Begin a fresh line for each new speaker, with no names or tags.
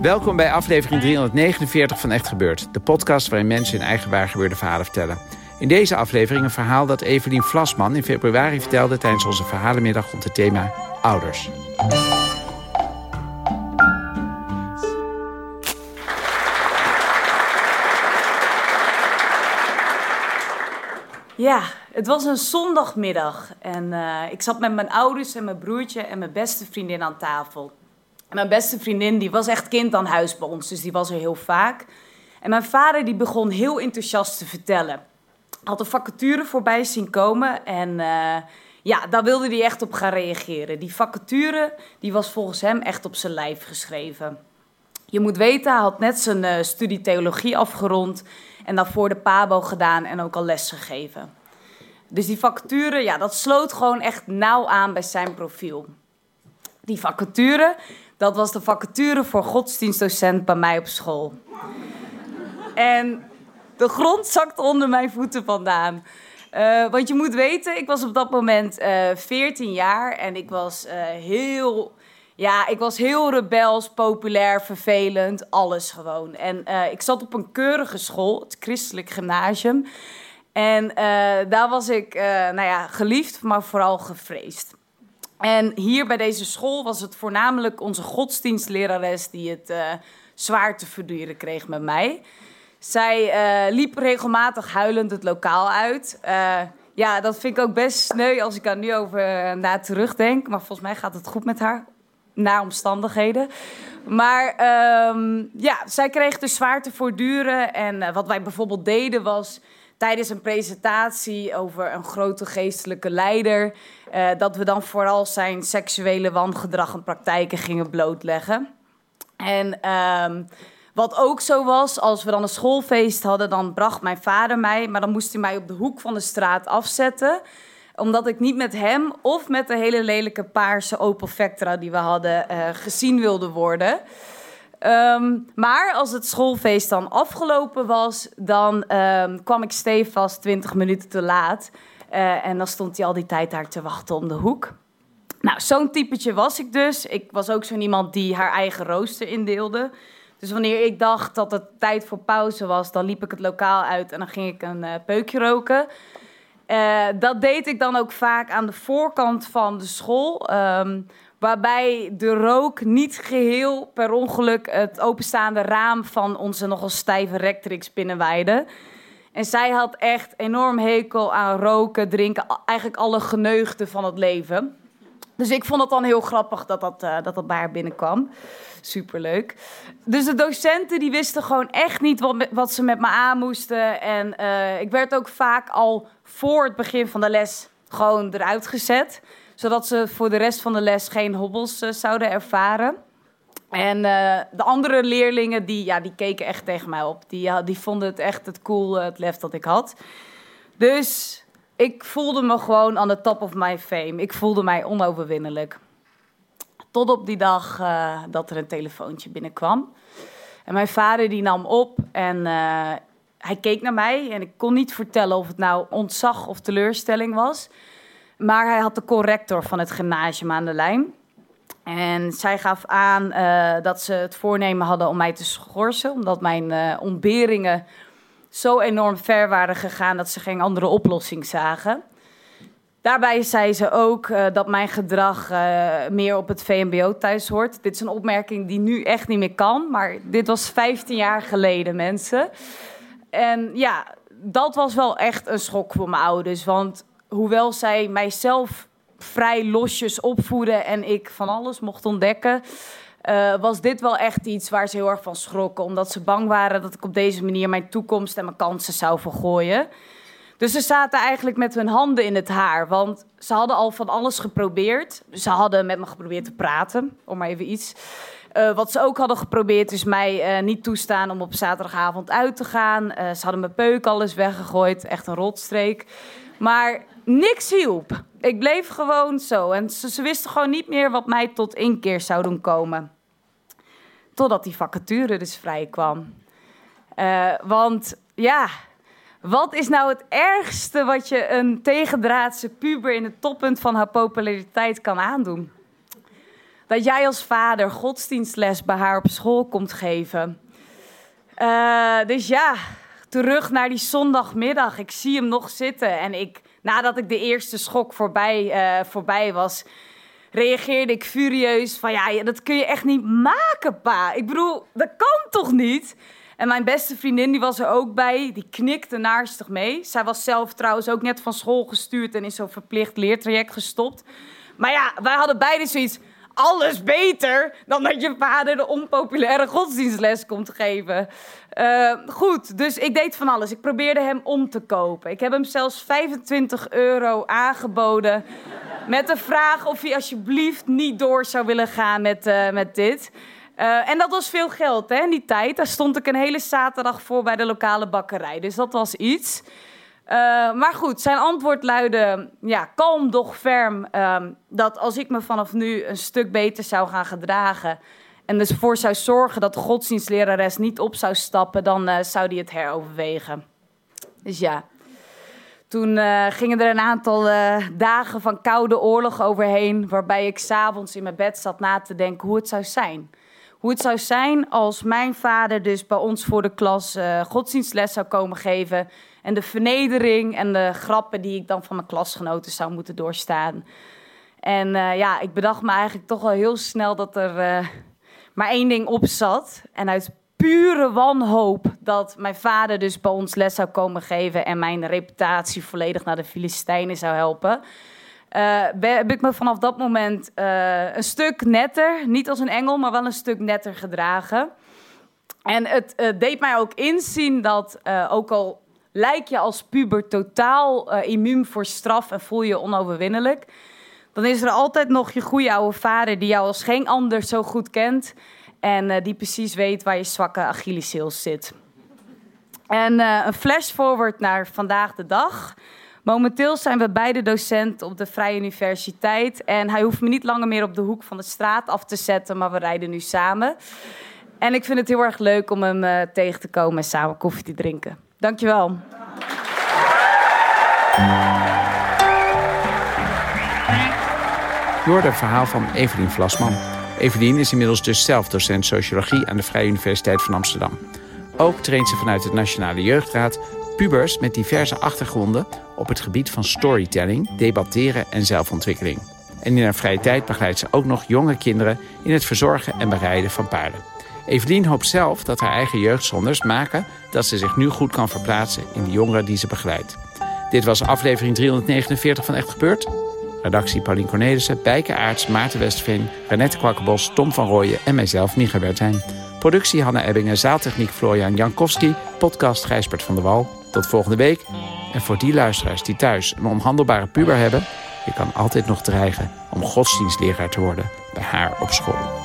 Welkom bij aflevering 349 van Echt Gebeurd. De podcast waarin mensen hun eigen waargebeurde verhalen vertellen. In deze aflevering een verhaal dat Evelien Vlasman in februari vertelde... tijdens onze verhalenmiddag rond het thema ouders.
Ja, het was een zondagmiddag en uh, ik zat met mijn ouders en mijn broertje en mijn beste vriendin aan tafel. Mijn beste vriendin die was echt kind aan huis bij ons, dus die was er heel vaak. En mijn vader die begon heel enthousiast te vertellen. Had een vacature voorbij zien komen en uh, ja, daar wilde hij echt op gaan reageren. Die vacature die was volgens hem echt op zijn lijf geschreven. Je moet weten, hij had net zijn uh, studie theologie afgerond en daarvoor de PABO gedaan en ook al les gegeven. Dus die vacature, ja, dat sloot gewoon echt nauw aan bij zijn profiel. Die vacature, dat was de vacature voor godsdienstdocent bij mij op school. En de grond zakte onder mijn voeten vandaan. Uh, want je moet weten, ik was op dat moment uh, eh, 14 jaar en ik was uh, heel, ja, ik was heel rebels, populair, vervelend, alles gewoon. En ik zat op een keurige school, het christelijk gymnasium. En daar was ik, nou ja, geliefd, maar vooral gevreesd. En hier bij deze school was het voornamelijk onze godsdienstlerares die het uh, zwaar te verduren kreeg met mij. Zij uh, liep regelmatig huilend het lokaal uit. Uh, ja, dat vind ik ook best sneu als ik daar nu over na terugdenk. Maar volgens mij gaat het goed met haar. Naar omstandigheden. Maar um, ja, zij kreeg dus zwaar te voortduren. En wat wij bijvoorbeeld deden was tijdens een presentatie over een grote geestelijke leider. Uh, dat we dan vooral zijn seksuele wangedrag en praktijken gingen blootleggen. En um, wat ook zo was, als we dan een schoolfeest hadden, dan bracht mijn vader mij, maar dan moest hij mij op de hoek van de straat afzetten omdat ik niet met hem of met de hele lelijke paarse Opel Vectra die we hadden uh, gezien wilde worden. Um, maar als het schoolfeest dan afgelopen was, dan um, kwam ik stevast 20 minuten te laat. Uh, en dan stond hij al die tijd daar te wachten om de hoek. Nou, zo'n typetje was ik dus. Ik was ook zo'n iemand die haar eigen rooster indeelde. Dus wanneer ik dacht dat het tijd voor pauze was, dan liep ik het lokaal uit en dan ging ik een uh, peukje roken. Uh, dat deed ik dan ook vaak aan de voorkant van de school. Um, Waarbij de rook niet geheel per ongeluk het openstaande raam van onze nogal stijve rectrix binnenweide. En zij had echt enorm hekel aan roken, drinken, eigenlijk alle geneugden van het leven. Dus ik vond het dan heel grappig dat dat, uh, dat, dat bij haar binnenkwam. Superleuk. Dus de docenten die wisten gewoon echt niet wat, wat ze met me aan moesten. En uh, ik werd ook vaak al voor het begin van de les gewoon eruit gezet zodat ze voor de rest van de les geen hobbels uh, zouden ervaren. En uh, de andere leerlingen, die, ja, die keken echt tegen mij op. Die, die vonden het echt het cool, het lef dat ik had. Dus ik voelde me gewoon aan de top of my fame. Ik voelde mij onoverwinnelijk. Tot op die dag dat er een telefoontje binnenkwam. En mijn vader die nam op en hij keek naar mij. En ik kon niet vertellen of het nou ontzag of teleurstelling was. Maar hij had de corrector van het gymnasium aan de lijn. En zij gaf aan uh, dat ze het voornemen hadden om mij te schorsen, omdat mijn uh, ontberingen zo enorm ver waren gegaan dat ze geen andere oplossing zagen. Daarbij zei ze ook uh, dat mijn gedrag meer op het VMBO thuis hoort. Dit is een opmerking die nu echt niet meer kan, maar dit was 15 jaar geleden, mensen. En ja, dat was wel echt een schok voor mijn ouders, want hoewel zij mijzelf vrij losjes opvoeden en ik van alles mocht ontdekken, uh, was dit wel echt iets waar ze heel erg van schrokken. Omdat ze bang waren dat ik op deze manier mijn toekomst en mijn kansen zou vergooien. Dus ze zaten eigenlijk met hun handen in het haar. Want ze hadden al van alles geprobeerd. Ze hadden met me geprobeerd te praten, om maar even iets. Uh, wat ze ook hadden geprobeerd is mij uh, niet toestaan om op zaterdagavond uit te gaan. Ze hadden mijn peuk alles weggegooid, echt een rotstreek. Maar niks hielp. Ik bleef gewoon zo. En ze, wisten gewoon niet meer wat mij tot inkeer zou doen komen. Totdat die vacature dus vrij kwam. want ja, wat is nou het ergste wat je een tegendraadse puber in het toppunt van haar populariteit kan aandoen? Dat jij als vader godsdienstles bij haar op school komt geven. Uh, dus ja, terug naar die zondagmiddag. Ik zie hem nog zitten. En ik, nadat ik de eerste schok voorbij, uh, voorbij was, reageerde ik furieus van... Ja, dat kun je echt niet maken, pa. Ik bedoel, dat kan toch niet? En mijn beste vriendin die was er ook bij. Die knikte naarstig mee. Zij was zelf trouwens ook net van school gestuurd en in zo'n verplicht leertraject gestopt. Maar ja, wij hadden beide zoiets. Alles beter dan dat je vader de onpopulaire godsdienstles komt geven. Uh, goed, dus ik deed van alles. Ik probeerde hem om te kopen. Ik heb hem zelfs 25 euro aangeboden. Met de vraag of hij alsjeblieft niet door zou willen gaan met, uh, met dit. Uh, en dat was veel geld hè, in die tijd. Daar stond ik een hele zaterdag voor bij de lokale bakkerij. Dus dat was iets. Uh, maar goed, zijn antwoord luidde, ja, kalm doch ferm, uh, dat als ik me vanaf nu een stuk beter zou gaan gedragen en dus ervoor zou zorgen dat de godsdienstlerares niet op zou stappen, dan uh, zou die het heroverwegen. Dus ja, toen gingen er een aantal dagen van koude oorlog overheen, waarbij ik s'avonds in mijn bed zat na te denken hoe het zou zijn hoe het zou zijn als mijn vader dus bij ons voor de klas godsdienstles zou komen geven. En de vernedering en de grappen die ik dan van mijn klasgenoten zou moeten doorstaan. En uh, ja, ik bedacht me eigenlijk toch al heel snel dat er uh, maar één ding op zat. En uit pure wanhoop dat mijn vader dus bij ons les zou komen geven en mijn reputatie volledig naar de Filistijnen zou helpen uh, heb ik me vanaf dat moment een stuk netter, niet als een engel, maar wel een stuk netter gedragen. En het deed mij ook inzien dat, ook al lijk je als puber totaal immuun voor straf en voel je onoverwinnelijk, dan is er altijd nog je goede oude vader die jou als geen ander zo goed kent en die precies weet waar je zwakke Achilleshiel zit. En een flash forward naar vandaag de dag. Momenteel zijn we beide docent op de Vrije Universiteit. En hij hoeft me niet langer meer op de hoek van de straat af te zetten, maar we rijden nu samen. En ik vind het heel erg leuk om hem tegen te komen en samen koffie te drinken. Dankjewel.
Je hoorde het verhaal van Evelien Vlasman. Evelien is inmiddels dus zelf docent sociologie aan de Vrije Universiteit van Amsterdam. Ook traint ze vanuit het Nationale Jeugdraad pubers met diverse achtergronden op het gebied van storytelling, debatteren en zelfontwikkeling. En in haar vrije tijd begeleidt ze ook nog jonge kinderen in het verzorgen en bereiden van paarden. Evelien hoopt zelf dat haar eigen jeugdzonders maken dat ze zich nu goed kan verplaatsen in de jongeren die ze begeleidt. Dit was aflevering 349 van Echt Gebeurd. Redactie Paulien Cornelissen, Bijke Aarts, Maarten Westveen, Renette Kwakkenbos, Tom van Rooyen en mijzelf, Micha Bertijn. Productie Hanna Ebbingen, zaaltechniek Florian Jankowski, podcast Gijsbert van der Wal. Tot volgende week. En voor die luisteraars die thuis een onhandelbare puber hebben... je kan altijd nog dreigen om godsdienstleraar te worden bij haar op school.